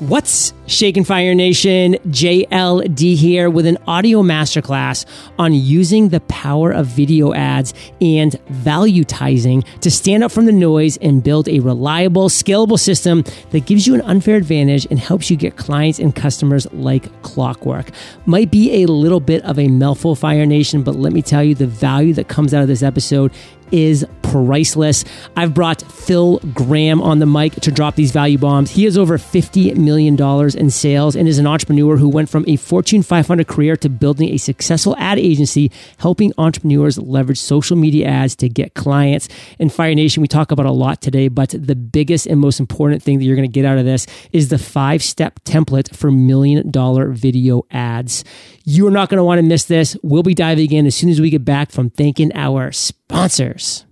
What's shaking Fire Nation? JLD here with an audio masterclass on using the power of video ads and valuetizing to stand up from the noise and build a reliable, scalable system that gives you an unfair advantage and helps you get clients and customers like clockwork. Might be a little bit of a mouthful, Fire Nation, but let me tell you the value that comes out of this episode is priceless. I've brought Phil Graham on the mic to drop these value bombs. He has over $50 million in sales and is an entrepreneur who went from a Fortune 500 career to building a successful ad agency, helping entrepreneurs leverage social media ads to get clients. In Fire Nation, we talk about a lot today, but the biggest and most important thing that you're going to get out of this is the five step template for million dollar video ads. You are not going to want to miss this. We'll be diving in as soon as we get back from thanking our sponsors.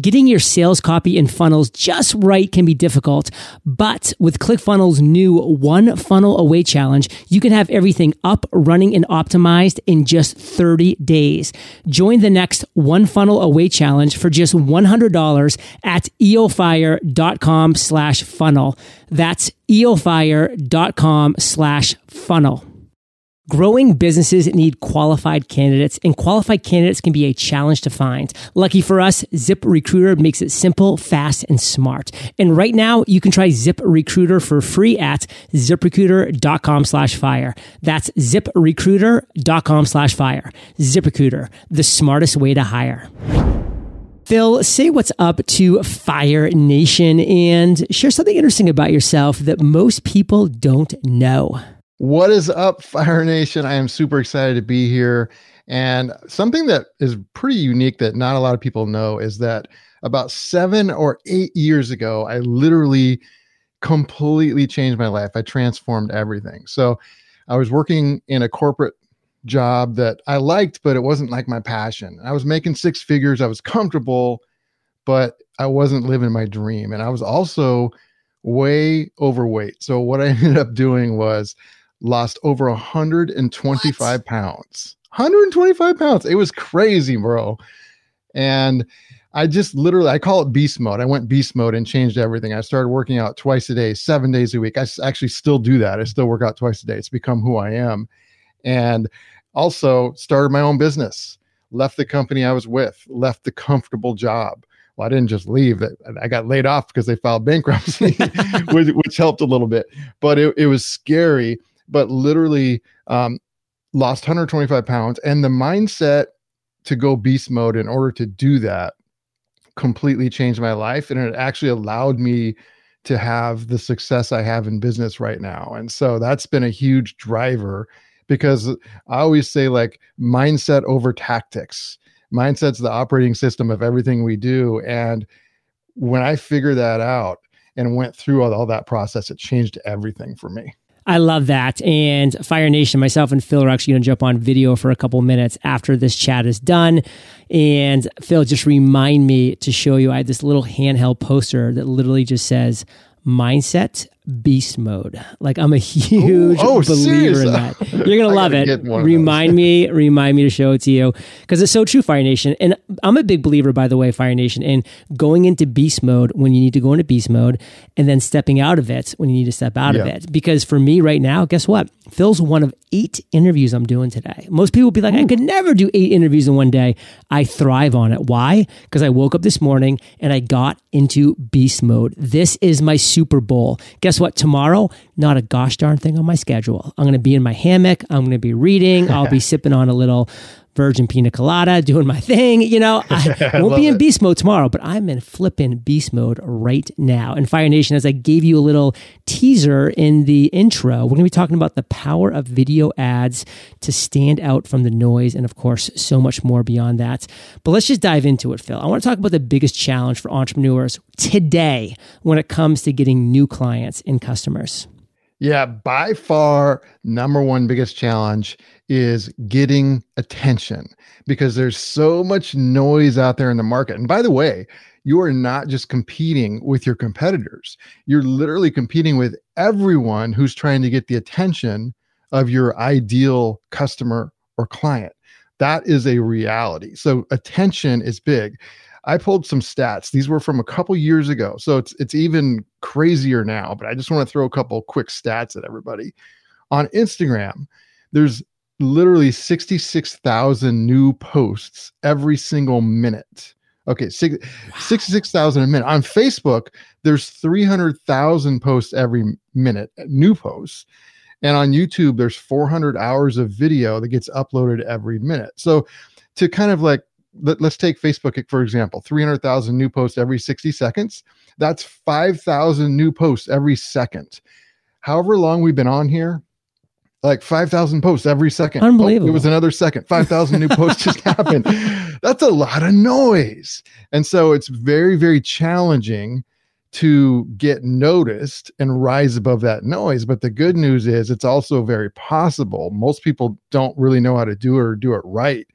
Getting your sales copy and funnels just right can be difficult, but with ClickFunnels' new One Funnel Away Challenge, you can have everything up, running, and optimized in just 30 days. Join the next One Funnel Away Challenge for just $100 at eofire.com slash funnel. That's eofire.com slash funnel. Growing businesses need qualified candidates, and qualified candidates can be a challenge to find. Lucky for us, Zip Recruiter makes it simple, fast, and smart. And right now, you can try Zip Recruiter for free at ziprecruiter.com slash fire. That's ziprecruiter.com slash fire. ZipRecruiter, the smartest way to hire. Phil, say what's up to Fire Nation and share something interesting about yourself that most people don't know. What is up, Fire Nation? I am super excited to be here. And something that is pretty unique that not a lot of people know is that about seven or eight years ago, I literally completely changed my life. I transformed everything. So I was working in a corporate job that I liked, but it wasn't like my passion. I was making six figures, I was comfortable, but I wasn't living my dream. And I was also way overweight. So what I ended up doing was lost over 125 what? pounds. 125 pounds. It was crazy, bro. And I just literally, I call it beast mode. I went beast mode and changed everything. I started working out twice a day, seven days a week. I actually still do that. I still work out twice a day. It's become who I am. And also started my own business, left the company I was with, left the comfortable job. Well, I didn't just leave. I got laid off because they filed bankruptcy, which, which, helped a little bit. But it, it was scary but literally um, lost 125 pounds. And the mindset to go beast mode in order to do that completely changed my life. And it actually allowed me to have the success I have in business right now. And so that's been a huge driver because I always say, like, mindset over tactics. Mindset's the operating system of everything we do. And when I figured that out and went through all, all that process, it changed everything for me. I love that. And Fire Nation, myself and Phil are actually going to jump on video for a couple minutes after this chat is done. And Phil, just remind me to show you. I have this little handheld poster that literally just says mindset beast mode. Like I'm a huge Ooh, oh, believer in that. You're gonna love it. Remind me, remind me to show it to you because it's so true, Fire Nation. And I'm a big believer, by the way, Fire Nation, in going into beast mode when you need to go into beast mode, and then stepping out of it when you need to step out yeah. of it. Because for me right now, guess what? Phil's one of eight interviews I'm doing today. Most people be like, Ooh. I could never do eight interviews in one day. I thrive on it. Why? Because I woke up this morning and I got into beast mode. This is my Super Bowl. Guess what? Tomorrow, not a gosh darn thing on my schedule. I'm going to be in my hammock. I'm going to be reading. I'll be sipping on a little virgin pina colada, doing my thing. You know, I, I won't be in it. beast mode tomorrow, but I'm in flipping beast mode right now. And Fire Nation, as I gave you a little teaser in the intro, we're going to be talking about the power of video ads to stand out from the noise, and of course, so much more beyond that. But let's just dive into it, Phil. I want to talk about the biggest challenge for entrepreneurs today when it comes to getting new clients and customers. Yeah, by far, number one biggest challenge is getting attention because there's so much noise out there in the market. And by the way, you are not just competing with your competitors, you're literally competing with everyone who's trying to get the attention of your ideal customer or client. That is a reality. So, attention is big. I pulled some stats. These were from a couple years ago. So it's it's even crazier now, but I just want to throw a couple quick stats at everybody. On Instagram, there's literally 66,000 new posts every single minute. Okay, six, wow. 66,000 a minute. On Facebook, there's 300,000 posts every minute, new posts. And on YouTube, there's 400 hours of video that gets uploaded every minute. So to kind of like let, us take Facebook for example 300,000 new posts every 60 seconds. That's 5,000 new posts every second. However long we've been on here, like 5,000 posts every second. Unbelievable. Oh, it was another second. 5,000 new posts just happened. That's a lot of noise. And so it's very, very challenging to get noticed and rise above that noise. But the good news is it's also very possible. Most people don't really know how to do it or do it right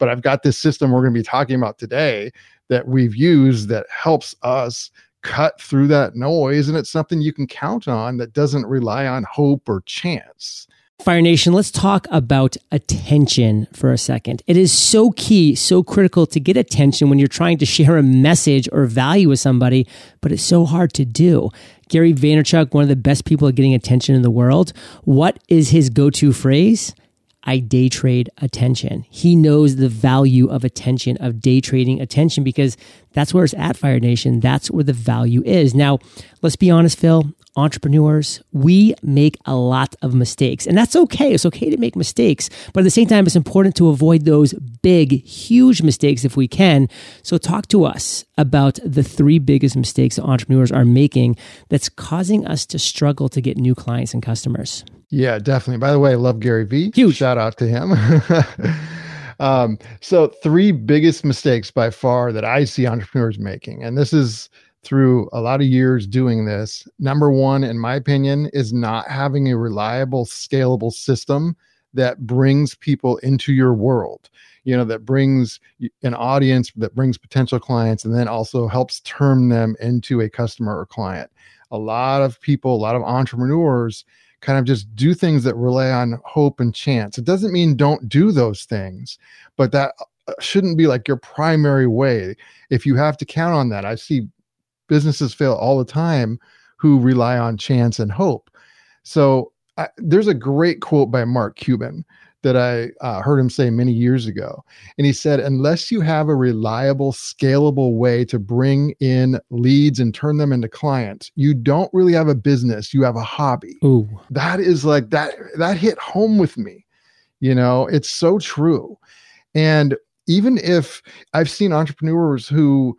but I've got this system we're going to be talking about today that we've used that helps us cut through that noise. And it's something you can count on that doesn't rely on hope or chance. Fire Nation, let's talk about attention for a second. It is so key, so critical to get attention when you're trying to share a message or value with somebody, but it's so hard to do. Gary Vaynerchuk, one of the best people at getting attention in the world, what is his go to phrase? I day trade attention. He knows the value of attention, of day trading attention, because that's where it's at, Fire Nation. That's where the value is. Now, let's be honest, Phil. Entrepreneurs, we make a lot of mistakes, and that's okay. It's okay to make mistakes, but at the same time, it's important to avoid those big, huge mistakes if we can. So, talk to us about the three biggest mistakes entrepreneurs are making that's causing us to struggle to get new clients and customers. Yeah, definitely. By the way, I love Gary Vee. Huge shout out to him. um, so, three biggest mistakes by far that I see entrepreneurs making, and this is through a lot of years doing this. Number one, in my opinion, is not having a reliable, scalable system that brings people into your world you know that brings an audience that brings potential clients and then also helps turn them into a customer or client a lot of people a lot of entrepreneurs kind of just do things that rely on hope and chance. It doesn't mean don't do those things, but that uh, shouldn't be like your primary way. If you have to count on that, I see businesses fail all the time who rely on chance and hope. So I, there's a great quote by Mark Cuban that I uh, heard him say many years ago. And he said, unless you have a reliable, scalable way to bring in leads and turn them into clients, you don't really have a business. You have a hobby. Ooh. That is like that, that hit home with me. You know, it's so true. And even if I've seen entrepreneurs who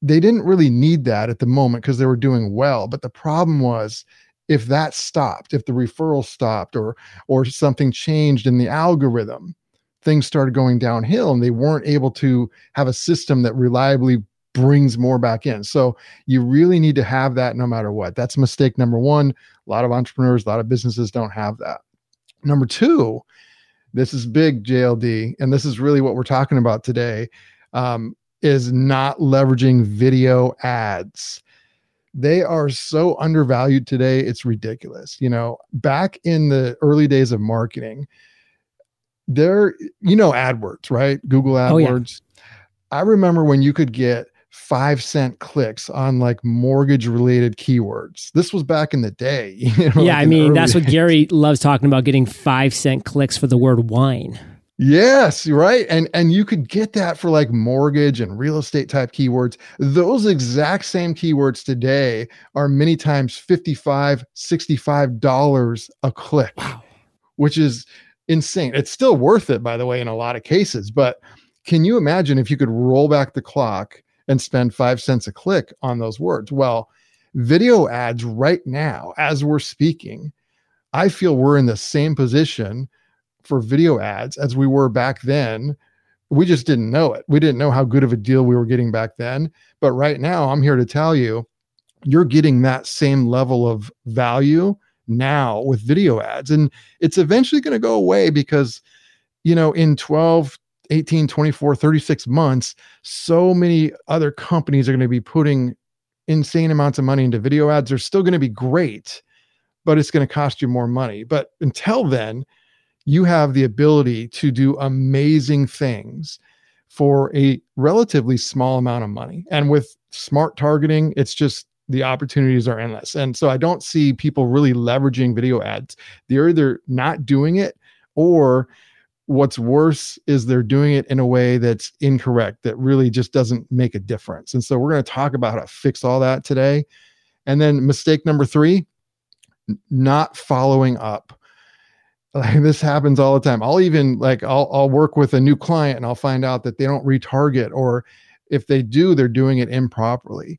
they didn't really need that at the moment because they were doing well, but the problem was if that stopped if the referral stopped or or something changed in the algorithm things started going downhill and they weren't able to have a system that reliably brings more back in. So you really need to have that no matter what. That's mistake number one. A lot of entrepreneurs a lot of businesses don't have that. Number two this is big jld and this is really what we're talking about today um, is not leveraging video ads they are so undervalued today it's ridiculous you know? Back in the early days of marketing there you know adwords right? Google adwords oh, yeah. i remember when you could get five cent clicks on like mortgage related keywords. This was back in the day you know, yeah like i mean that's what gary loves talking about getting five cent clicks for the word wine Yes, right. And and you could get that for like mortgage and real estate type keywords. Those exact same keywords today are many times 55, 65 dollars a click. Wow. Which is insane. It's still worth it by the way in a lot of cases, but can you imagine if you could roll back the clock and spend 5 cents a click on those words? Well, video ads right now as we're speaking, I feel we're in the same position for video ads as we were back then. We just didn't know it. We didn't know how good of a deal we were getting back then. But right now, I'm here to tell you, you're getting that same level of value now with video ads. And it's eventually going to go away because, you know, in 12, 18, 24, 36 months, so many other companies are going to be putting insane amounts of money into video ads. They're still going to be great, but it's going to cost you more money. But until then, you have the ability to do amazing things for a relatively small amount of money. And with smart targeting, it's just the opportunities are endless. And so I don't see people really leveraging video ads. They're either not doing it or what's worse is they're doing it in a way that's incorrect that really just doesn't make a difference. And so we're going to talk about how to fix all that today. And then mistake number 3, not following up. Like this happens all the time. I'll even like I'll I'll work with a new client and I'll find out that they don't retarget or if they do, they're doing it improperly.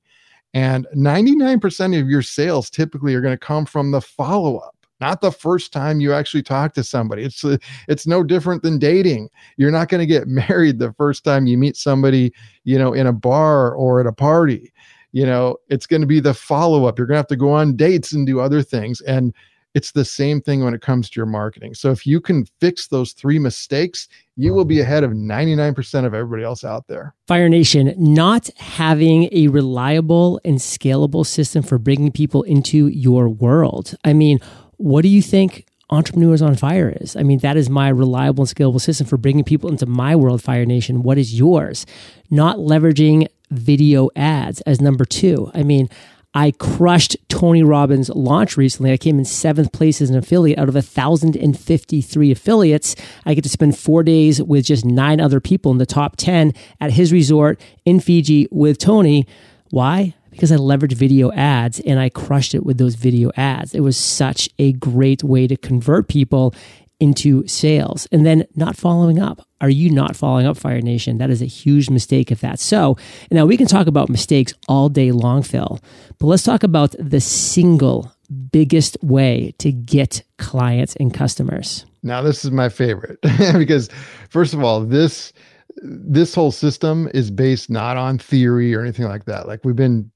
And 99% of your sales typically are going to come from the follow up not the first time you actually talk to somebody. It's uh, it's no different than dating. You're not going to get married the first time you meet somebody, you know, in a bar or at a party. You know, it's going to be the follow up. You're going to have to go on dates and do other things and it's the same thing when it comes to your marketing. So if you can fix those three mistakes, you will be ahead of 99% of everybody else out there. Fire Nation, not having a reliable and scalable system for bringing people into your world. I mean, what do you think Entrepreneurs on Fire is? I mean, that is my reliable and scalable system for bringing people into my world, Fire Nation. What is yours? Not leveraging video ads as number two. I mean, I crushed Tony Robbins' launch recently. I came in seventh place as an affiliate out of 1,053 affiliates. I get to spend four days with just nine other people in the top 10 at his resort in Fiji with Tony. Why? Because I leveraged video ads and I crushed it with those video ads. It was such a great way to convert people into sales and then not following up. Are you not following up, Fire Nation? That is a huge mistake if that's so. Now, we can talk about mistakes all day long, Phil, but let's talk about the single biggest way to get clients and customers. Now, this is my favorite because, first of all, this this whole system is based not on theory or anything like that. Like we've been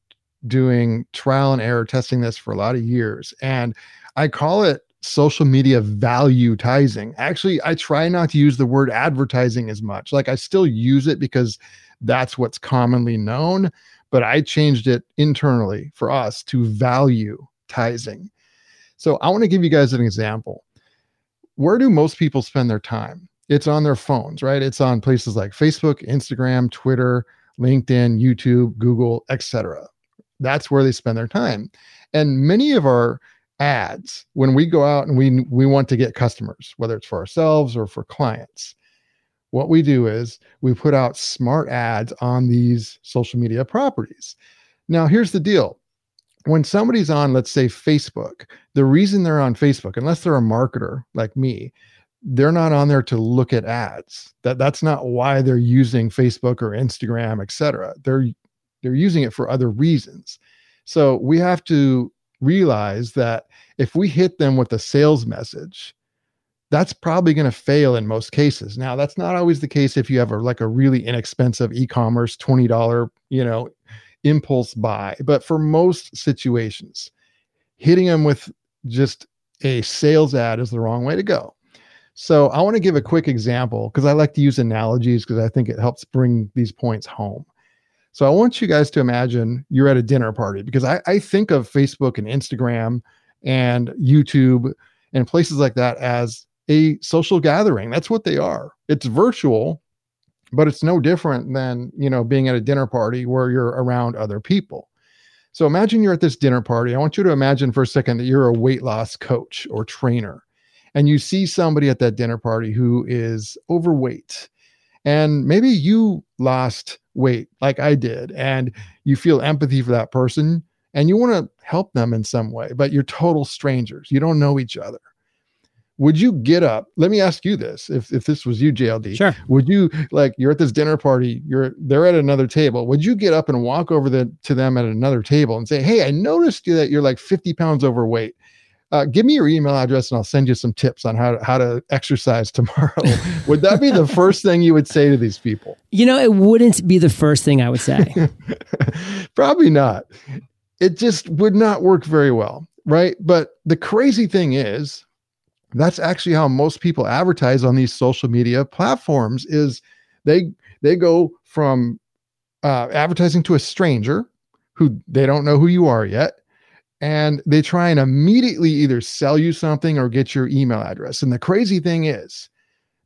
doing trial and error testing this for a lot of years, and I call it social media valuetizing. Actually, I try not to use the word advertising as much. Like I still use it because that's what's commonly known, but I changed it internally for us to valuetizing. So I want to give you guys an example. Where do most people spend their time? It's on their phones, right? It's on places like Facebook, Instagram, Twitter, LinkedIn, YouTube, Google, etc. That's where they spend their time. And many of our ads when we go out and we we want to get customers whether it's for ourselves or for clients what we do is we put out smart ads on these social media properties. Now here's the deal. When somebody's on let's say facebook the reason they're on facebook unless they're a marketer like me they're not on there to look at ads. That that's not why they're using facebook or instagram etc they're they're using it for other reasons. So we have to realize that if we hit them with a sales message, that's probably going to fail in most cases. Now, that's not always the case if you have a like a really inexpensive e-commerce $20, you know, impulse buy, but for most situations, hitting them with just a sales ad is the wrong way to go. So, I want to give a quick example because I like to use analogies because I think it helps bring these points home. So I want you guys to imagine you're at a dinner party because I, I think of Facebook and Instagram and YouTube and places like that as a social gathering. That's what they are. It's virtual, but it's no different than, you know, being at a dinner party where you're around other people. So imagine you're at this dinner party. I want you to imagine for a second that you're a weight loss coach or trainer and you see somebody at that dinner party who is overweight and maybe you lost weight like I did, and you feel empathy for that person and you want to help them in some way, but you're total strangers. You don't know each other. Would you get up? Let me ask you this: if if this was you, JLD, sure. Would you like you're at this dinner party, you're they're at another table. Would you get up and walk over the, to them at another table and say, "Hey, I noticed you that you're like 50 pounds overweight uh, give me your email address and I'll send you some tips on how to, how to exercise tomorrow. would that be the first thing you would say to these people? You know, it wouldn't be the first thing I would say. Probably not. It just would not work very well, right? But the crazy thing is, that's actually how most people advertise on these social media platforms is they they go from uh, advertising to a stranger who they don't know who you are yet and they try and immediately either sell you something or get your email address. And the crazy thing is,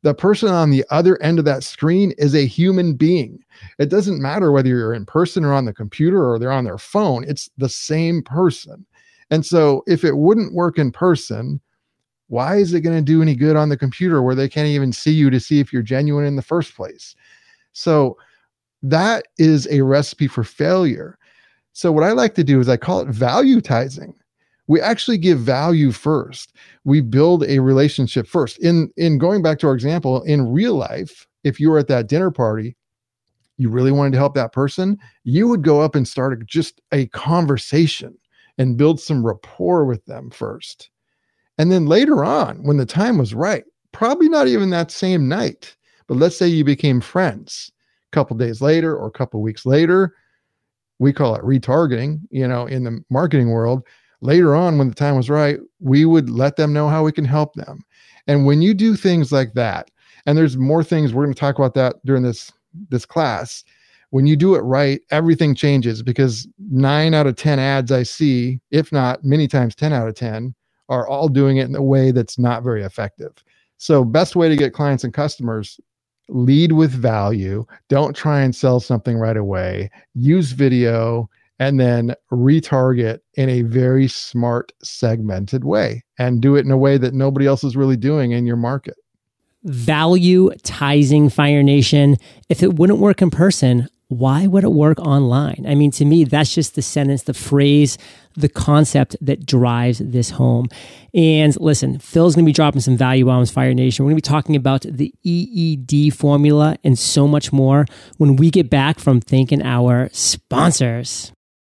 the person on the other end of that screen is a human being. It doesn't matter whether you're in person or on the computer or they're on their phone, it's the same person. And so if it wouldn't work in person, why is it going to do any good on the computer where they can't even see you to see if you're genuine in the first place? So that is a recipe for failure. So what I like to do is I call it valuetizing. We actually give value first. We build a relationship first. In in going back to our example, in real life, if you were at that dinner party, you really wanted to help that person, you would go up and start a, just a conversation and build some rapport with them first. And then later on, when the time was right, probably not even that same night, but let's say you became friends a couple days later or a couple weeks later, we call it retargeting, you know, in the marketing world. Later on, when the time was right, we would let them know how we can help them. And when you do things like that, and there's more things we're going to talk about that during this this class when you do it right everything changes because 9 out of 10 ads i see if not many times 10 out of 10 are all doing it in a way that's not very effective so best way to get clients and customers lead with value don't try and sell something right away use video and then retarget in a very smart segmented way and do it in a way that nobody else is really doing in your market valuetizing Fire Nation. If it wouldn't work in person, why would it work online? I mean, to me, that's just the sentence, the phrase, the concept that drives this home. And listen, Phil's going to be dropping some value bombs, Fire Nation. We're going to be talking about the EED formula and so much more when we get back from thanking our sponsors.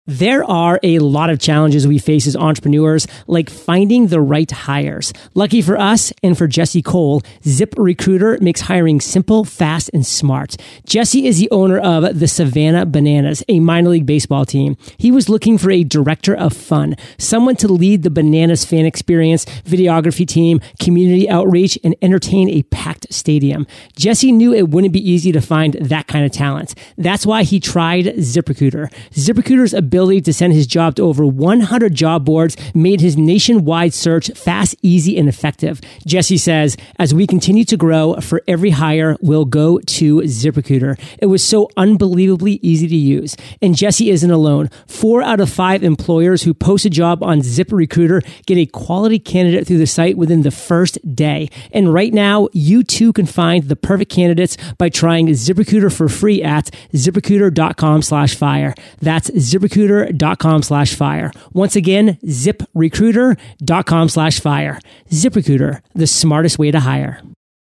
There are a lot of challenges we face as entrepreneurs, like finding the right hires. Lucky for us and for Jesse Cole, Zip Recruiter makes hiring simple, fast, and smart. Jesse is the owner of the Savannah Bananas, a minor league baseball team. He was looking for a director of fun, someone to lead the Bananas fan experience, videography team, community outreach, and entertain a packed stadium. Jesse knew it wouldn't be easy to find that kind of talent. That's why he tried ZipRecruiter. ZipRecruiter's ability ability to send his job to over 100 job boards made his nationwide search fast, easy, and effective. Jesse says, as we continue to grow, for every hire, we'll go to ZipRecruiter. It was so unbelievably easy to use. And Jesse isn't alone. Four out of five employers who post a job on ZipRecruiter get a quality candidate through the site within the first day. And right now, you too can find the perfect candidates by trying ZipRecruiter for free at ziprecruiter.com slash fire. That's ZipRecruiter ziprecruiter.com slash fire. Once again, ziprecruiter.com slash fire. ZipRecruiter, the smartest way to hire.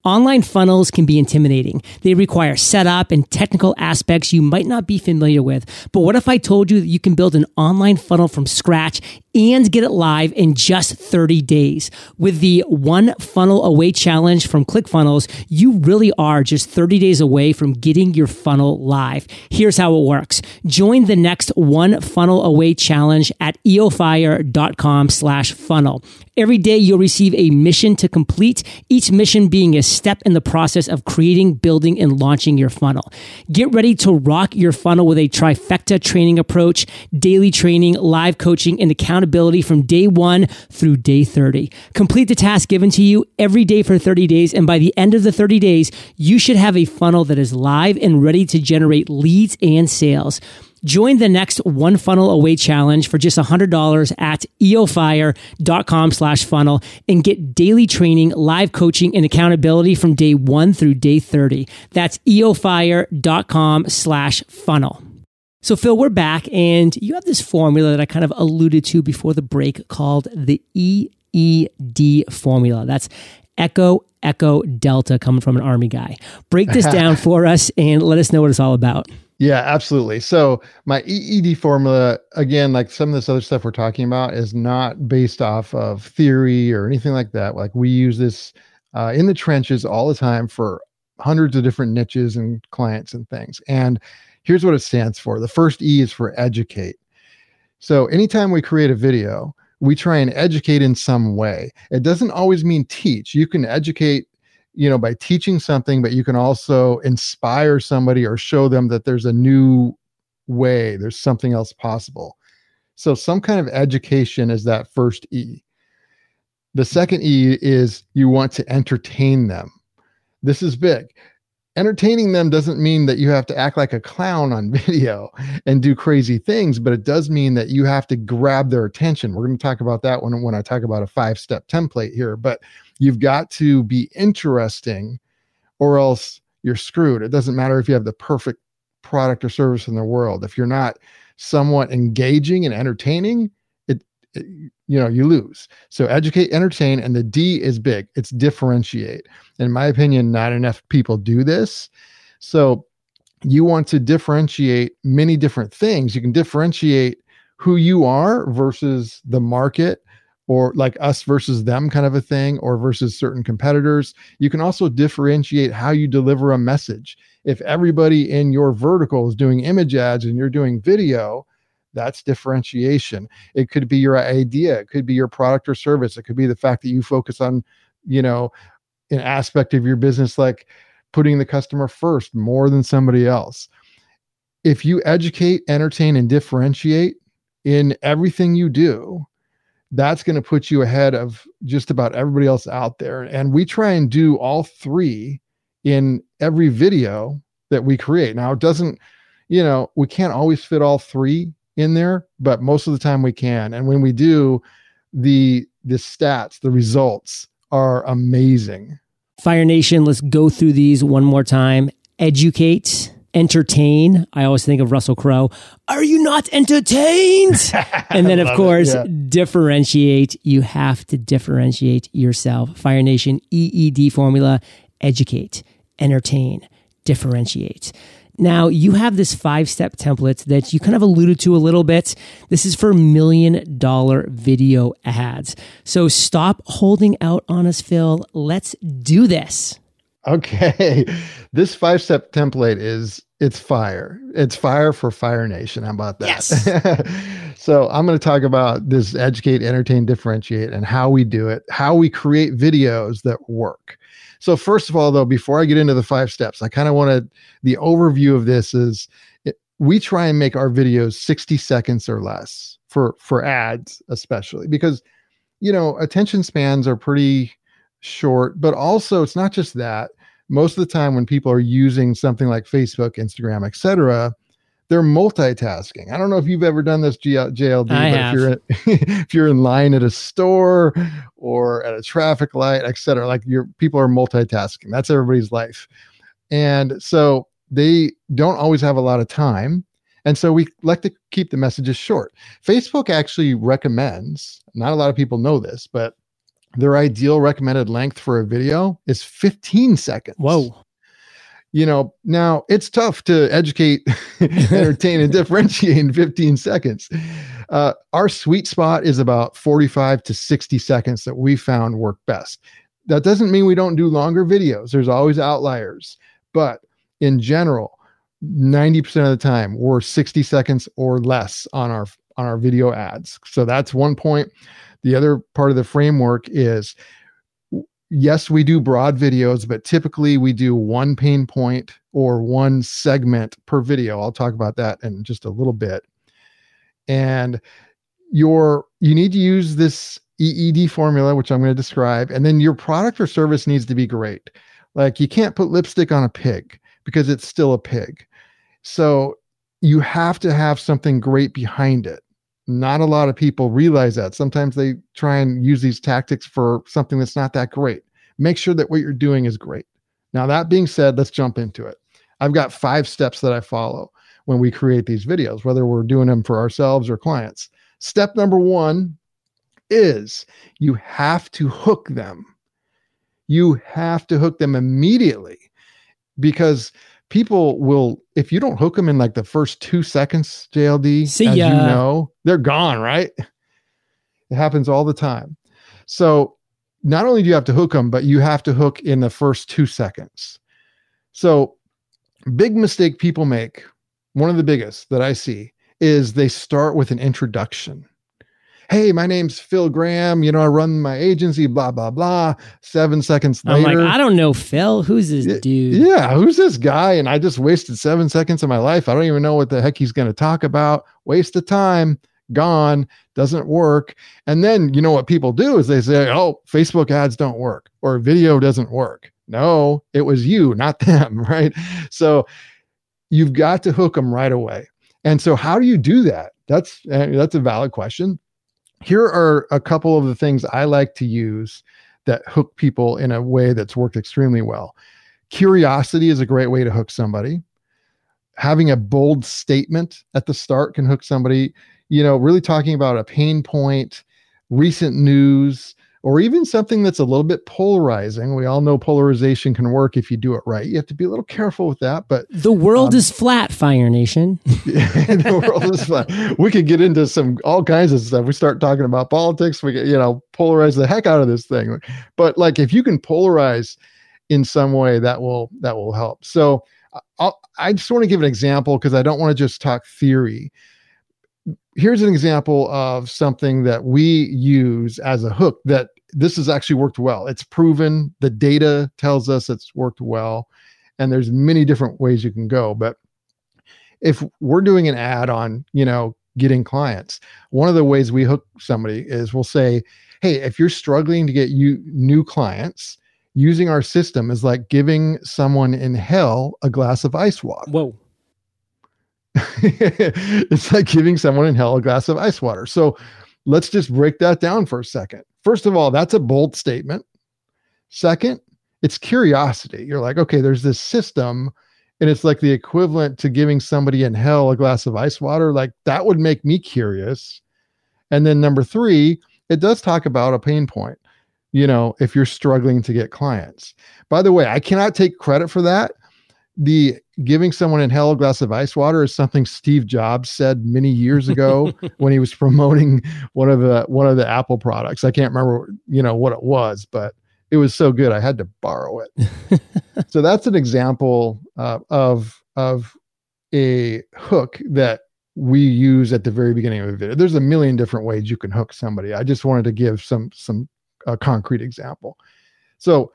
Online funnels can be intimidating. They require setup and technical aspects you might not be familiar with. But what if I told you that you can build an online funnel from scratch and get it live in just 30 days. With the one funnel away challenge from ClickFunnels, you really are just 30 days away from getting your funnel live. Here's how it works. Join the next one funnel away challenge at eofire.com slash funnel. Every day you'll receive a mission to complete, each mission being a step in the process of creating, building, and launching your funnel. Get ready to rock your funnel with a trifecta training approach, daily training, live coaching, and accountability accountability from day one through day 30. Complete the task given to you every day for 30 days. And by the end of the 30 days, you should have a funnel that is live and ready to generate leads and sales. Join the next one funnel away challenge for just $100 at eofire.com slash funnel and get daily training, live coaching, and accountability from day one through day 30. That's eofire.com slash funnel. So, Phil, we're back, and you have this formula that I kind of alluded to before the break called the EED formula. That's Echo, Echo, Delta, coming from an Army guy. Break this down for us and let us know what it's all about. Yeah, absolutely. So, my EED formula, again, like some of this other stuff we're talking about, is not based off of theory or anything like that. Like, we use this uh, in the trenches all the time for hundreds of different niches and clients and things. And here's what it stands for. The first E is for educate. So anytime we create a video, we try and educate in some way. It doesn't always mean teach. You can educate, you know, by teaching something, but you can also inspire somebody or show them that there's a new way, there's something else possible. So some kind of education is that first E. The second E is you want to entertain them. this is big entertaining them doesn't mean that you have to act like a clown on video and do crazy things, but it does mean that you have to grab their attention. We're going to talk about that when, when I talk about a five step template here, but you've got to be interesting or else you're screwed. It doesn't matter if you have the perfect product or service in the world. If you're not somewhat engaging and entertaining, it, it you know, you lose. So educate, entertain, and the D is big. It's differentiate. In my opinion, not enough people do this. So you want to differentiate many different things. You can differentiate who you are versus the market or like us versus them kind of a thing or versus certain competitors. You can also differentiate how you deliver a message. If everybody in your vertical is doing image ads and you're doing video, that's differentiation. It could be your idea, it could be your product or service, it could be the fact that you focus on, you know, an aspect of your business like putting the customer first more than somebody else. If you educate, entertain, and differentiate in everything you do, that's going to put you ahead of just about everybody else out there. And we try and do all three in every video that we create. Now, it doesn't, you know, we can't always fit all three in there, but most of the time we can. And when we do, the the stats, the results are amazing. Fire Nation, let's go through these one more time. Educate, entertain. I always think of Russell Crowe. Are you not entertained? and then, of course, yeah. differentiate. You have to differentiate yourself. Fire Nation EED formula educate, entertain, differentiate. Now, you have this five step template that you kind of alluded to a little bit. This is for million dollar video ads. So stop holding out on us, Phil. Let's do this. Okay. This five step template is it's fire. It's fire for Fire Nation. How about that? Yes. so I'm going to talk about this educate, entertain, differentiate, and how we do it, how we create videos that work. So first of all, though, before I get into the five steps, I kind of want to the overview of this is it, we try and make our videos 60 seconds or less for for ads, especially because you know attention spans are pretty short, but also it's not just that. Most of the time, when people are using something like Facebook, Instagram, etc., they're multitasking. I don't know if you've ever done this JLD, I but have. if you're in, if you're in line at a store or at a traffic light, etc., like your people are multitasking. That's everybody's life, and so they don't always have a lot of time. And so we like to keep the messages short. Facebook actually recommends, not a lot of people know this, but their ideal recommended length for a video is 15 seconds. Whoa you know, now it's tough to educate, entertain, and differentiate in 15 seconds. Uh, our sweet spot is about 45 to 60 seconds that we found work best. That doesn't mean we don't do longer videos, there's always outliers. But in general, 90% of the time, we're 60 seconds or less on our on our video ads. So that's one point. The other part of the framework is yes, we do broad videos, but typically we do one pain point or one segment per video. I'll talk about that in just a little bit. And your you need to use this EED formula, which I'm going to describe, and then your product or service needs to be great. Like you can't put lipstick on a pig because it's still a pig. So you have to have something great behind it. Not a lot of people realize that. Sometimes they try and use these tactics for something that's not that great. Make sure that what you're doing is great. Now, that being said, let's jump into it. I've got five steps that I follow when we create these videos, whether we're doing them for ourselves or clients. Step number one is you have to hook them. You have to hook them immediately because people will if you don't hook them in like the first two seconds jld See as ya. you know they're gone right? It happens all the time. So not only do you have to hook them but you have to hook in the first two seconds. So big mistake people make one of the biggest that i see is they start with an introduction hey, my name's Phil Graham. You know, I run my agency, blah, blah, blah. Seven seconds later. I'm like, I don't know, Phil. Who's this dude? Yeah, who's this guy? And I just wasted seven seconds of my life. I don't even know what the heck he's going to talk about. Waste of time, gone, doesn't work. And then you know what people do is they say, oh, Facebook ads don't work or video doesn't work. No, it was you, not them, right? So you've got to hook them right away. And so how do you do that? That's uh, that's a valid question. Here are a couple of the things I like to use that hook people in a way that's worked extremely well. Curiosity is a great way to hook somebody. Having a bold statement at the start can hook somebody, you know, really talking about a pain point, recent news, or even something that's a little bit polarizing. We all know polarization can work if you do it right. You have to be a little careful with that. But the world um, is flat, Fire Nation. the world is flat. We could get into some all kinds of stuff. We start talking about politics. We get, you know, polarize the heck out of this thing. But like if you can polarize in some way, that will that will help. So I'll, I just want to give an example because I don't want to just talk theory here's an example of something that we use as a hook that this has actually worked well. It's proven, the data tells us it's worked well, and there's many different ways you can go. But if we're doing an ad on, you know, getting clients, one of the ways we hook somebody is we'll say, hey, if you're struggling to get you new clients, using our system is like giving someone in hell a glass of ice water. Whoa. it's like giving someone in hell a glass of ice water. So let's just break that down for a second. First of all, that's a bold statement. Second, it's curiosity. You're like, okay, there's this system, and it's like the equivalent to giving somebody in hell a glass of ice water. Like that would make me curious. And then number three, it does talk about a pain point, you know, if you're struggling to get clients. By the way, I cannot take credit for that the giving someone in hell a glass of ice water is something Steve Jobs said many years ago when he was promoting one of the one of the Apple products. I can't remember, you know, what it was, but it was so good I had to borrow it. so that's an example uh, of of a hook that we use at the very beginning of a video. There's a million different ways you can hook somebody. I just wanted to give some some a concrete example. So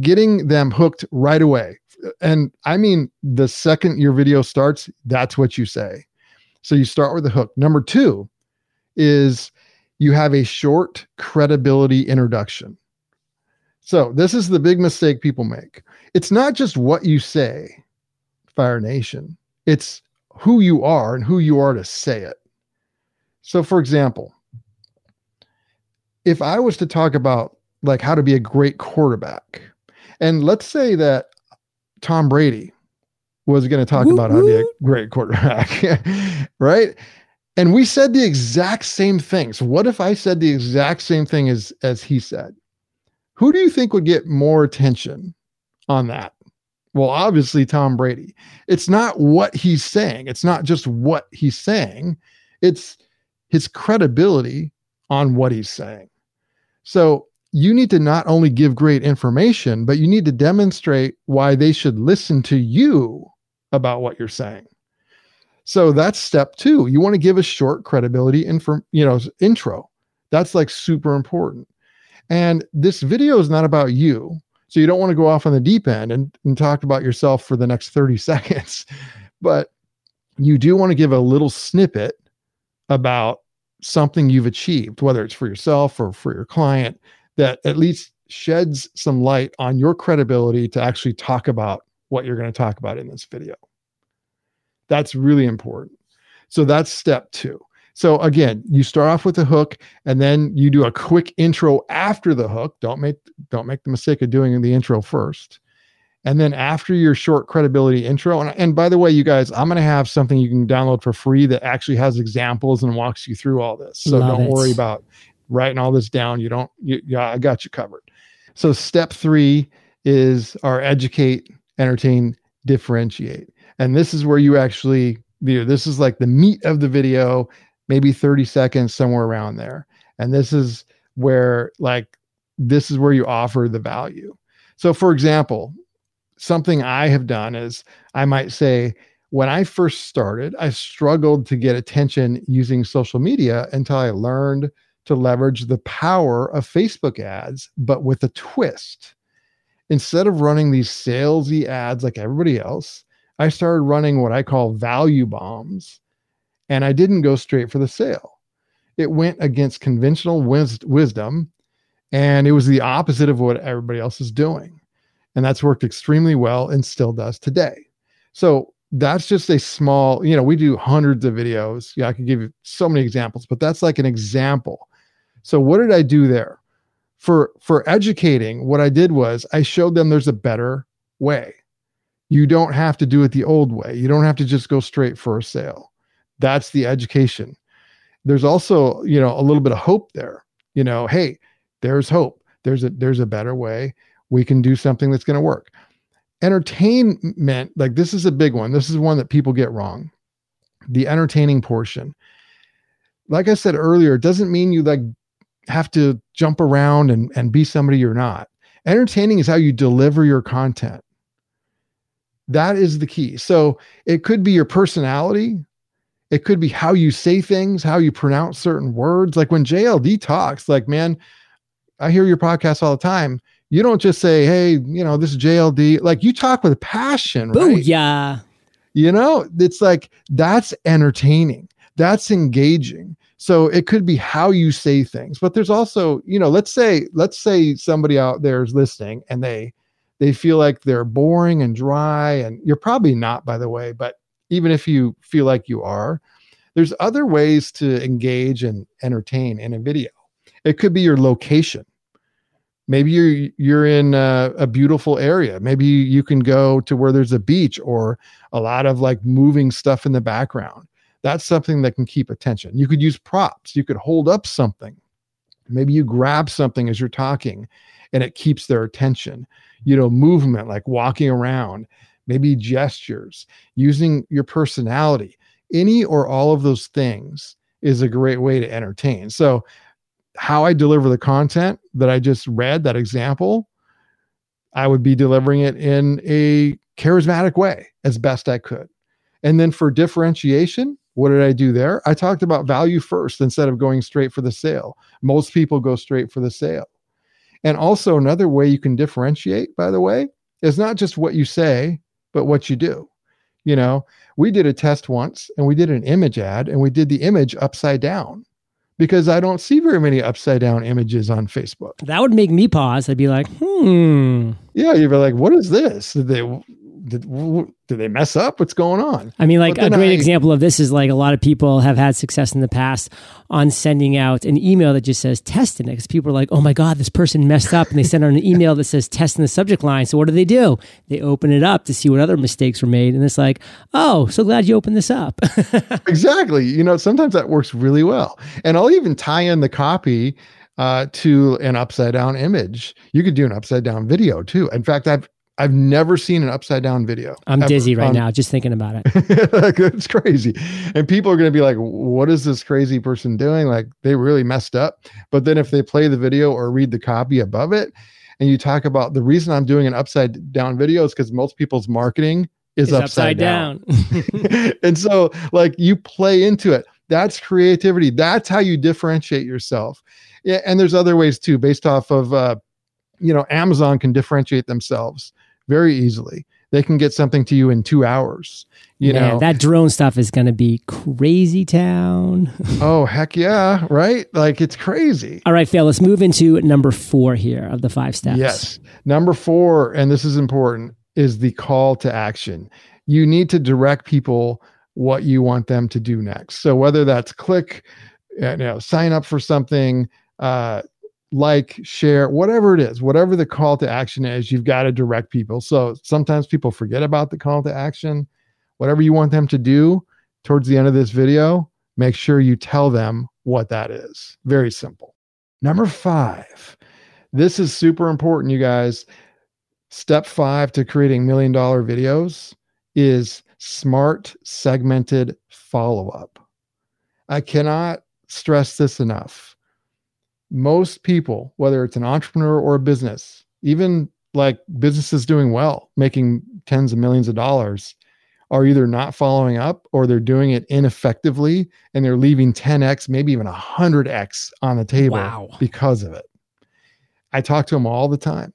getting them hooked right away and I mean, the second your video starts, that's what you say. So you start with a hook. Number two is you have a short credibility introduction. So this is the big mistake people make. It's not just what you say, Fire Nation, it's who you are and who you are to say it. So, for example, if I was to talk about like how to be a great quarterback, and let's say that Tom Brady was going to talk about how to be a great quarterback, right? And we said the exact same thing. So what if I said the exact same thing as as he said? Who do you think would get more attention on that? Well, obviously Tom Brady. It's not what he's saying. It's not just what he's saying. It's his credibility on what he's saying. So you need to not only give great information, but you need to demonstrate why they should listen to you about what you're saying. So that's step two. You want to give a short credibility info, you know, intro. That's like super important. And this video is not about you. So you don't want to go off on the deep end and, and talk about yourself for the next 30 seconds. But you do want to give a little snippet about something you've achieved, whether it's for yourself or for your client, that at least sheds some light on your credibility to actually talk about what you're going to talk about in this video. That's really important. So that's step two. So again, you start off with the hook and then you do a quick intro after the hook. Don't make don't make the mistake of doing the intro first. And then after your short credibility intro, and, and by the way, you guys, I'm going to have something you can download for free that actually has examples and walks you through all this. So Love don't it. worry about writing all this down. You don't, you, I got you covered. So step three is our educate, entertain, differentiate. And this is where you actually, this is like the meat of the video, maybe 30 seconds, somewhere around there. And this is where, like, this is where you offer the value. So, for example, something I have done is I might say, when I first started, I struggled to get attention using social media until I learned to leverage the power of Facebook ads, but with a twist. Instead of running these salesy ads like everybody else, I started running what I call value bombs, and I didn't go straight for the sale. It went against conventional wis- wisdom, and it was the opposite of what everybody else is doing. And that's worked extremely well and still does today. So that's just a small, you know, we do hundreds of videos. Yeah, I could give you so many examples, but that's like an example. So what did I do there? For for educating, what I did was I showed them there's a better way. You don't have to do it the old way. You don't have to just go straight for a sale. That's the education. There's also, you know, a little bit of hope there. You know, hey, there's hope. There's a there's a better way. We can do something that's going to work entertainment like this is a big one this is one that people get wrong the entertaining portion like i said earlier it doesn't mean you like have to jump around and, and be somebody you're not entertaining is how you deliver your content that is the key so it could be your personality it could be how you say things how you pronounce certain words like when jld talks like man i hear your podcast all the time you don't just say, "Hey, you know, this is JLD." Like you talk with passion, right? Yeah. You know, it's like that's entertaining. That's engaging. So it could be how you say things, but there's also, you know, let's say let's say somebody out there is listening and they they feel like they're boring and dry and you're probably not by the way, but even if you feel like you are, there's other ways to engage and entertain in a video. It could be your location. Maybe you're you're in a, a, beautiful area. Maybe you can go to where there's a beach or a lot of like moving stuff in the background that's something that can keep attention. You could use props. You could hold up something. Maybe you grab something as you're talking and it keeps their attention. You know movement like walking around maybe gestures using your personality. Any or all of those things is a great way to entertain. So how I deliver the content that I just read, that example, I would be delivering it in a charismatic way as best I could. And then for differentiation, what did I do there? I talked about value first instead of going straight for the sale. Most people go straight for the sale. And also, another way you can differentiate, by the way, is not just what you say, but what you do. You know, we did a test once and we did an image ad and we did the image upside down because I don't see very many upside down images on Facebook. That would make me pause. I'd be like, hmm. Yeah, you'd be like, what is this? Did they did, did they mess up? What's going on? I mean, like a great I, example of this is like a lot of people have had success in the past on sending out an email that just says test in it because people are like, oh my God, this person messed up. And they send out an email that says test in the subject line. So what do they do? They open it up to see what other mistakes were made. And it's like, oh, so glad you opened this up. exactly. You know, sometimes that works really well. And I'll even tie in the copy uh, to an upside down image. You could do an upside down video too. In fact, I've I've never seen an upside down video. I'm ever. dizzy right um, now just thinking about it. it's crazy. And people are going to be like, what is this crazy person doing? Like they really messed up. But then if they play the video or read the copy above it, and you talk about the reason I'm doing an upside down video is because most people's marketing is upside, upside, down. down. and so like you play into it. That's creativity. That's how you differentiate yourself. Yeah, and there's other ways too, based off of uh, you know, Amazon can differentiate themselves very easily. They can get something to you in two hours. You Man, know that drone stuff is going to be crazy town. oh heck yeah! Right? Like it's crazy. All right, Phil. Let's move into number four here of the five steps. Yes, number four, and this is important, is the call to action. You need to direct people what you want them to do next. So whether that's click, you know, sign up for something, uh, like, share, whatever it is, whatever the call to action is, you've got to direct people. So sometimes people forget about the call to action. Whatever you want them to do towards the end of this video, make sure you tell them what that is. Very simple. Number five, this is super important, you guys. Step five to creating million dollar videos is smart segmented follow up. I cannot stress this enough most people, whether it's an entrepreneur or a business, even like businesses doing well, making tens of millions of dollars, are either not following up or they're doing it ineffectively and they're leaving 10x, maybe even 100x on the table wow. because of it. I talk to them all the time.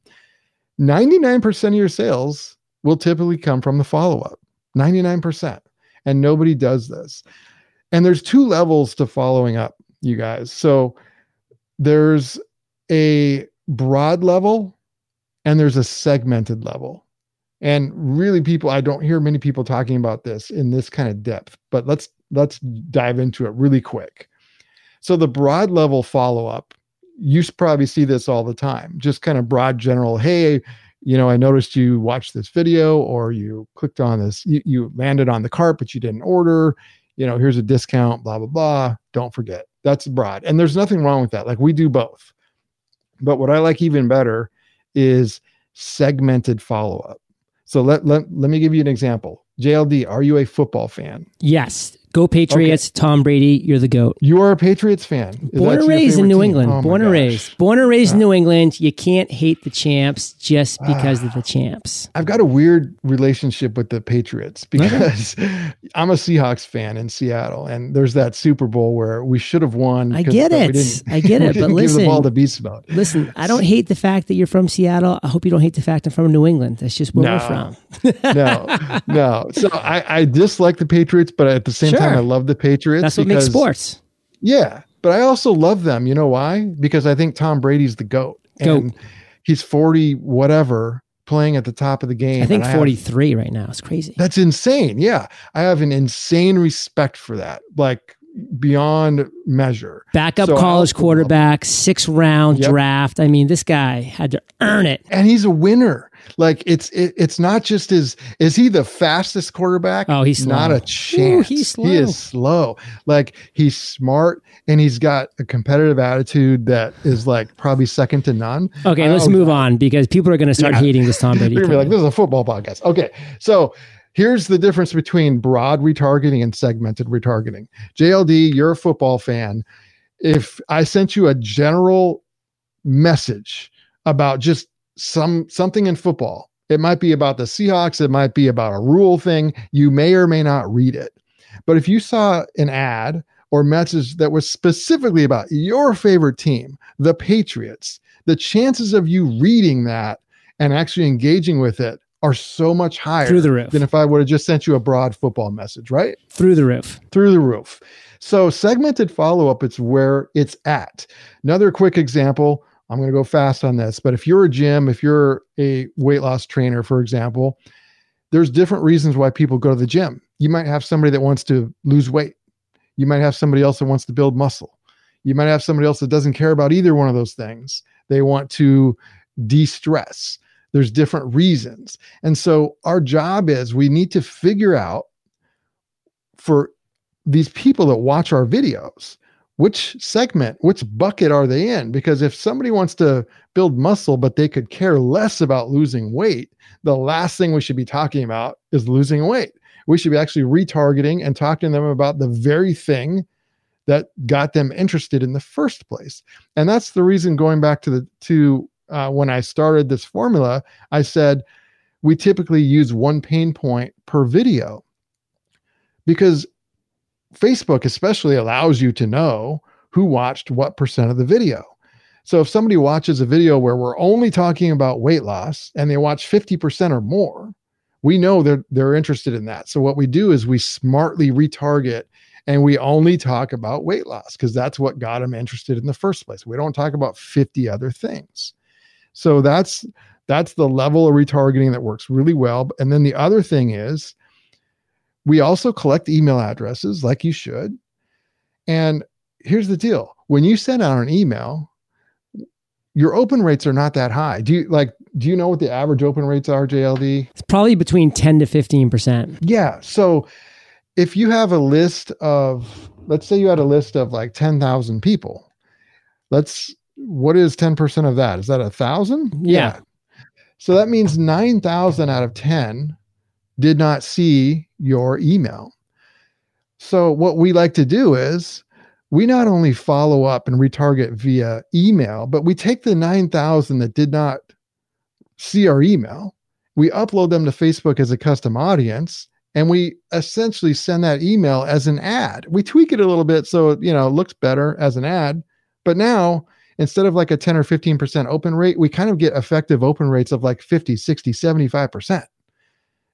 99% of your sales will typically come from the follow up. 99%. And nobody does this. And there's two levels to following up, you guys. So there's a broad level and there's a segmented level. And really people I don't hear many people talking about this in this kind of depth, but let's let's dive into it really quick. So the broad level follow up, you probably see this all the time. Just kind of broad general, hey, you know, I noticed you watched this video or you clicked on this, you, you landed on the cart, but you didn't order. You know, here's a discount, blah, blah, blah. Don't forget. That's broad. And there's nothing wrong with that. Like we do both. But what I like even better is segmented follow up. So let, let, let me give you an example. JLD, are you a football fan? Yes. Go Patriots, okay. Tom Brady, you're the GOAT. You are a Patriots fan. Born and raised in New team? England. Oh Born and raised. Born and raised in ah. New England. You can't hate the champs just because of the ah. champs. I've got a weird relationship with the Patriots because I'm a Seahawks fan in Seattle, and there's that Super Bowl where we should have won. I get it. I get it. but listen, give the ball to Beast Mode. Listen, I don't hate the fact that you're from Seattle. I hope you don't hate the fact I'm from New England. That's just where no, we're from. no, no. So I, I dislike the Patriots, but at the same sure. time, I love the Patriots. That's what because, makes sports. Yeah, but I also love them. You know why? Because I think Tom Brady's the goat. Goat. And he's forty whatever playing at the top of the game. I think 43 have, right now. It's crazy. That's insane. Yeah. I have an insane respect for that. Like beyond measure. Backup so college quarterback, six round yep. draft. I mean, this guy had to earn it. And he's a winner. Like it's it, it's not just his is he the fastest quarterback? Oh, he's slow. not a chance. Ooh, he's slow. He is slow. Like he's smart and he's got a competitive attitude that is like probably second to none. Okay, let's move on because people are going to start yeah. hating this Tom Brady. You're be like, this is a football podcast. Okay, so here's the difference between broad retargeting and segmented retargeting. JLD, you're a football fan. If I sent you a general message about just some something in football, it might be about the Seahawks, it might be about a rule thing, you may or may not read it. But if you saw an ad or message that was specifically about your favorite team, the Patriots, the chances of you reading that and actually engaging with it are so much higher through the roof than if I would have just sent you a broad football message, right? Through the roof. Through the roof. So segmented follow up, it's where it's at. Another quick example. I'm going to go fast on this, but if you're a gym, if you're a weight loss trainer, for example, there's different reasons why people go to the gym. You might have somebody that wants to lose weight. You might have somebody else that wants to build muscle. You might have somebody else that doesn't care about either one of those things. They want to de stress there's different reasons. And so our job is we need to figure out for these people that watch our videos, which segment, which bucket are they in? Because if somebody wants to build muscle, but they could care less about losing weight, the last thing we should be talking about is losing weight. We should be actually retargeting and talking to them about the very thing that got them interested in the first place. And that's the reason going back to the to uh, when I started this formula, I said we typically use one pain point per video because Facebook especially allows you to know who watched what percent of the video. So if somebody watches a video where we're only talking about weight loss and they watch 50% or more, we know that they're interested in that. So what we do is we smartly retarget and we only talk about weight loss because that's what got them interested in the first place. We don't talk about 50 other things. So that's that's the level of retargeting that works really well. And then the other thing is we also collect email addresses like you should. And here's the deal. When you send out an email, your open rates are not that high. Do you like do you know what the average open rates are, JLD? It's probably between 10 to 15%. Yeah. So if you have a list of let's say you had a list of like 10,000 people. Let's what is 10% of that? Is that a thousand? Yeah. yeah. So that means 9,000 out of 10 did not see your email. So what we like to do is we not only follow up and retarget via email, but we take the 9,000 that did not see our email, we upload them to Facebook as a custom audience, and we essentially send that email as an ad. We tweak it a little bit so you know, it looks better as an ad, but now instead of like a 10 or 15% open rate, we kind of get effective open rates of like 50, 60, 75%.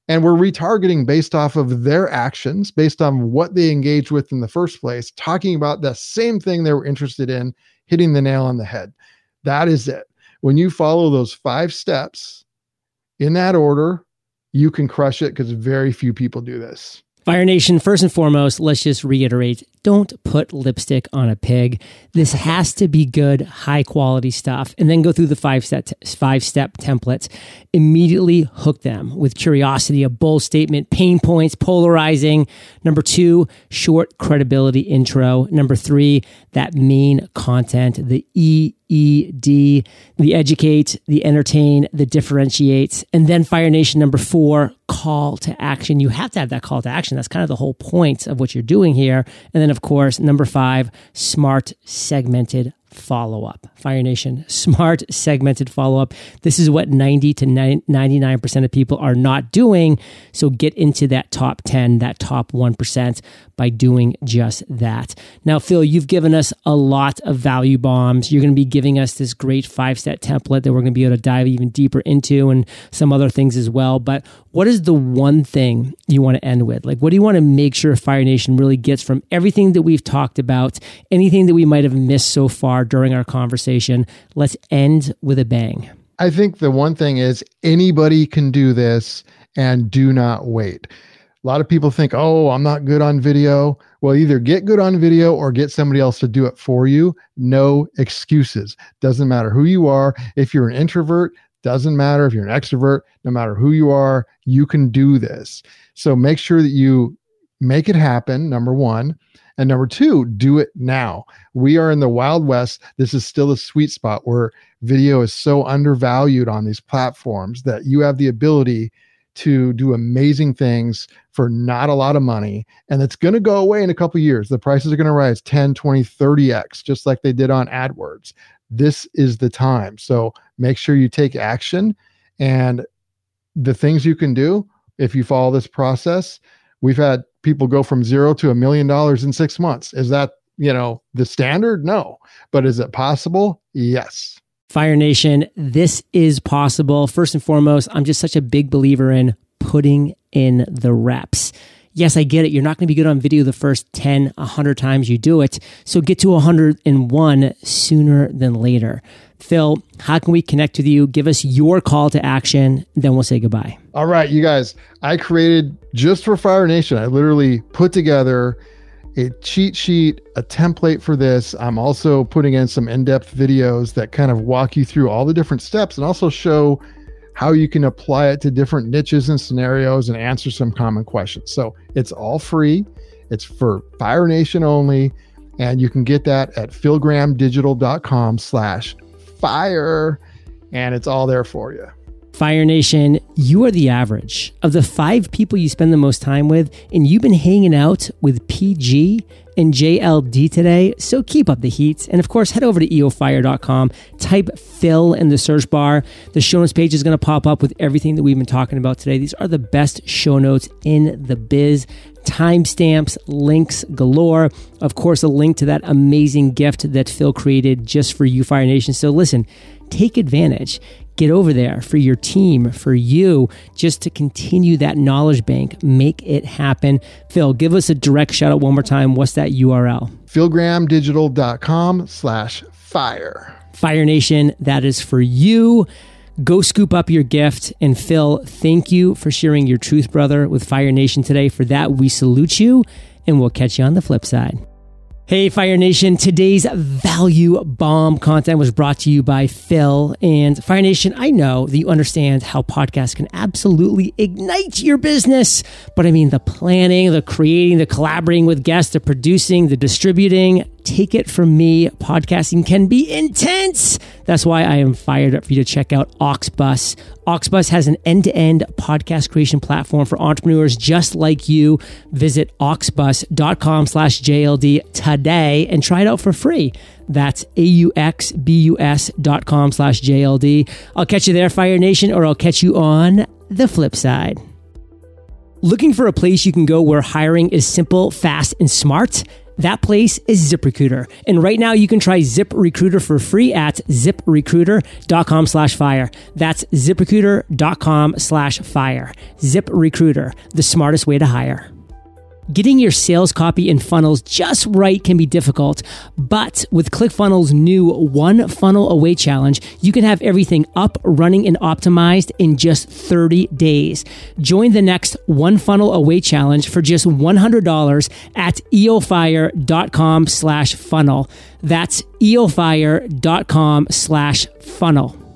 And we're retargeting based off of their actions, based on what they engaged with in the first place, talking about the same thing they were interested in, hitting the nail on the head. That is it. when you follow those five steps in that order, you can crush it because very few people do this. Fire Nation, first and foremost, let's just reiterate don't put lipstick on a pig. This has to be good, high quality stuff. And then go through the five step, five step templates. Immediately hook them with curiosity, a bold statement, pain points, polarizing. Number two, short credibility intro. Number three, that main content, the E E D, the educate, the entertain, the differentiates. And then Fire Nation number four, call to action. You have to have that call to action. That's kind of the whole point of what you're doing here. And then, of course, number five, smart segmented follow up. Fire Nation, smart segmented follow up. This is what 90 to 99% of people are not doing. So get into that top 10, that top 1% by doing just that. Now, Phil, you've given us a lot of value bombs. You're going to be giving us this great five step template that we're going to be able to dive even deeper into and some other things as well. But what is the one thing you want to end with? Like, what do you want to make sure Fire Nation really gets from everything that we've talked about, anything that we might have missed so far during our conversation? Let's end with a bang. I think the one thing is anybody can do this and do not wait. A lot of people think, oh, I'm not good on video. Well, either get good on video or get somebody else to do it for you. No excuses. Doesn't matter who you are. If you're an introvert, doesn't matter if you're an extrovert, no matter who you are, you can do this. So make sure that you make it happen, number one. And number two, do it now. We are in the Wild West. This is still a sweet spot where video is so undervalued on these platforms that you have the ability to do amazing things for not a lot of money. And it's going to go away in a couple years. The prices are going to rise 10, 20, 30x, just like they did on AdWords this is the time. So make sure you take action. And the things you can do if you follow this process, we've had people go from zero to a million dollars in six months. Is that, you know, the standard? No. But is it possible? Yes. Fire Nation, this is possible. First and foremost, I'm just such a big believer in putting in the reps yes, I get it. You're not going to be good on video the first 10, 100 times you do it. So get to 101 sooner than later. Phil, how can we connect with you? Give us your call to action, then we'll say goodbye. All right, you guys, I created just for Fire Nation, I literally put together a cheat sheet, a template for this. I'm also putting in some in depth videos that kind of walk you through all the different steps and also show how you can apply it to different niches and scenarios and answer some common questions. So it's all free. It's for Fire Nation only. And you can get that at philgrahamdigital.com slash fire. And it's all there for you. Fire Nation, you are the average of the five people you spend the most time with, and you've been hanging out with PG and JLD today. So keep up the heat. And of course, head over to eofire.com, type Phil in the search bar. The show notes page is going to pop up with everything that we've been talking about today. These are the best show notes in the biz. Timestamps, links galore. Of course, a link to that amazing gift that Phil created just for you, Fire Nation. So listen, take advantage get over there for your team, for you, just to continue that knowledge bank. Make it happen. Phil, give us a direct shout out one more time. What's that URL? philgrahamdigital.com slash fire. Fire Nation, that is for you. Go scoop up your gift. And Phil, thank you for sharing your truth, brother, with Fire Nation today. For that, we salute you, and we'll catch you on the flip side. Hey, Fire Nation. Today's value bomb content was brought to you by Phil. And Fire Nation, I know that you understand how podcasts can absolutely ignite your business. But I mean, the planning, the creating, the collaborating with guests, the producing, the distributing, take it from me, podcasting can be intense. That's why I am fired up for you to check out Auxbus. Auxbus has an end-to-end podcast creation platform for entrepreneurs just like you. Visit auxbus.com slash JLD today and try it out for free. That's A-U-X-B-U-S dot com slash JLD. I'll catch you there, Fire Nation, or I'll catch you on the flip side. Looking for a place you can go where hiring is simple, fast, and smart? That place is ZipRecruiter. And right now you can try ZipRecruiter for free at ziprecruiter.com slash fire. That's ziprecruiter.com slash fire. ZipRecruiter, the smartest way to hire. Getting your sales copy and funnels just right can be difficult, but with ClickFunnels' new One Funnel Away Challenge, you can have everything up, running, and optimized in just 30 days. Join the next One Funnel Away Challenge for just $100 at eofire.com slash funnel. That's eofire.com slash funnel.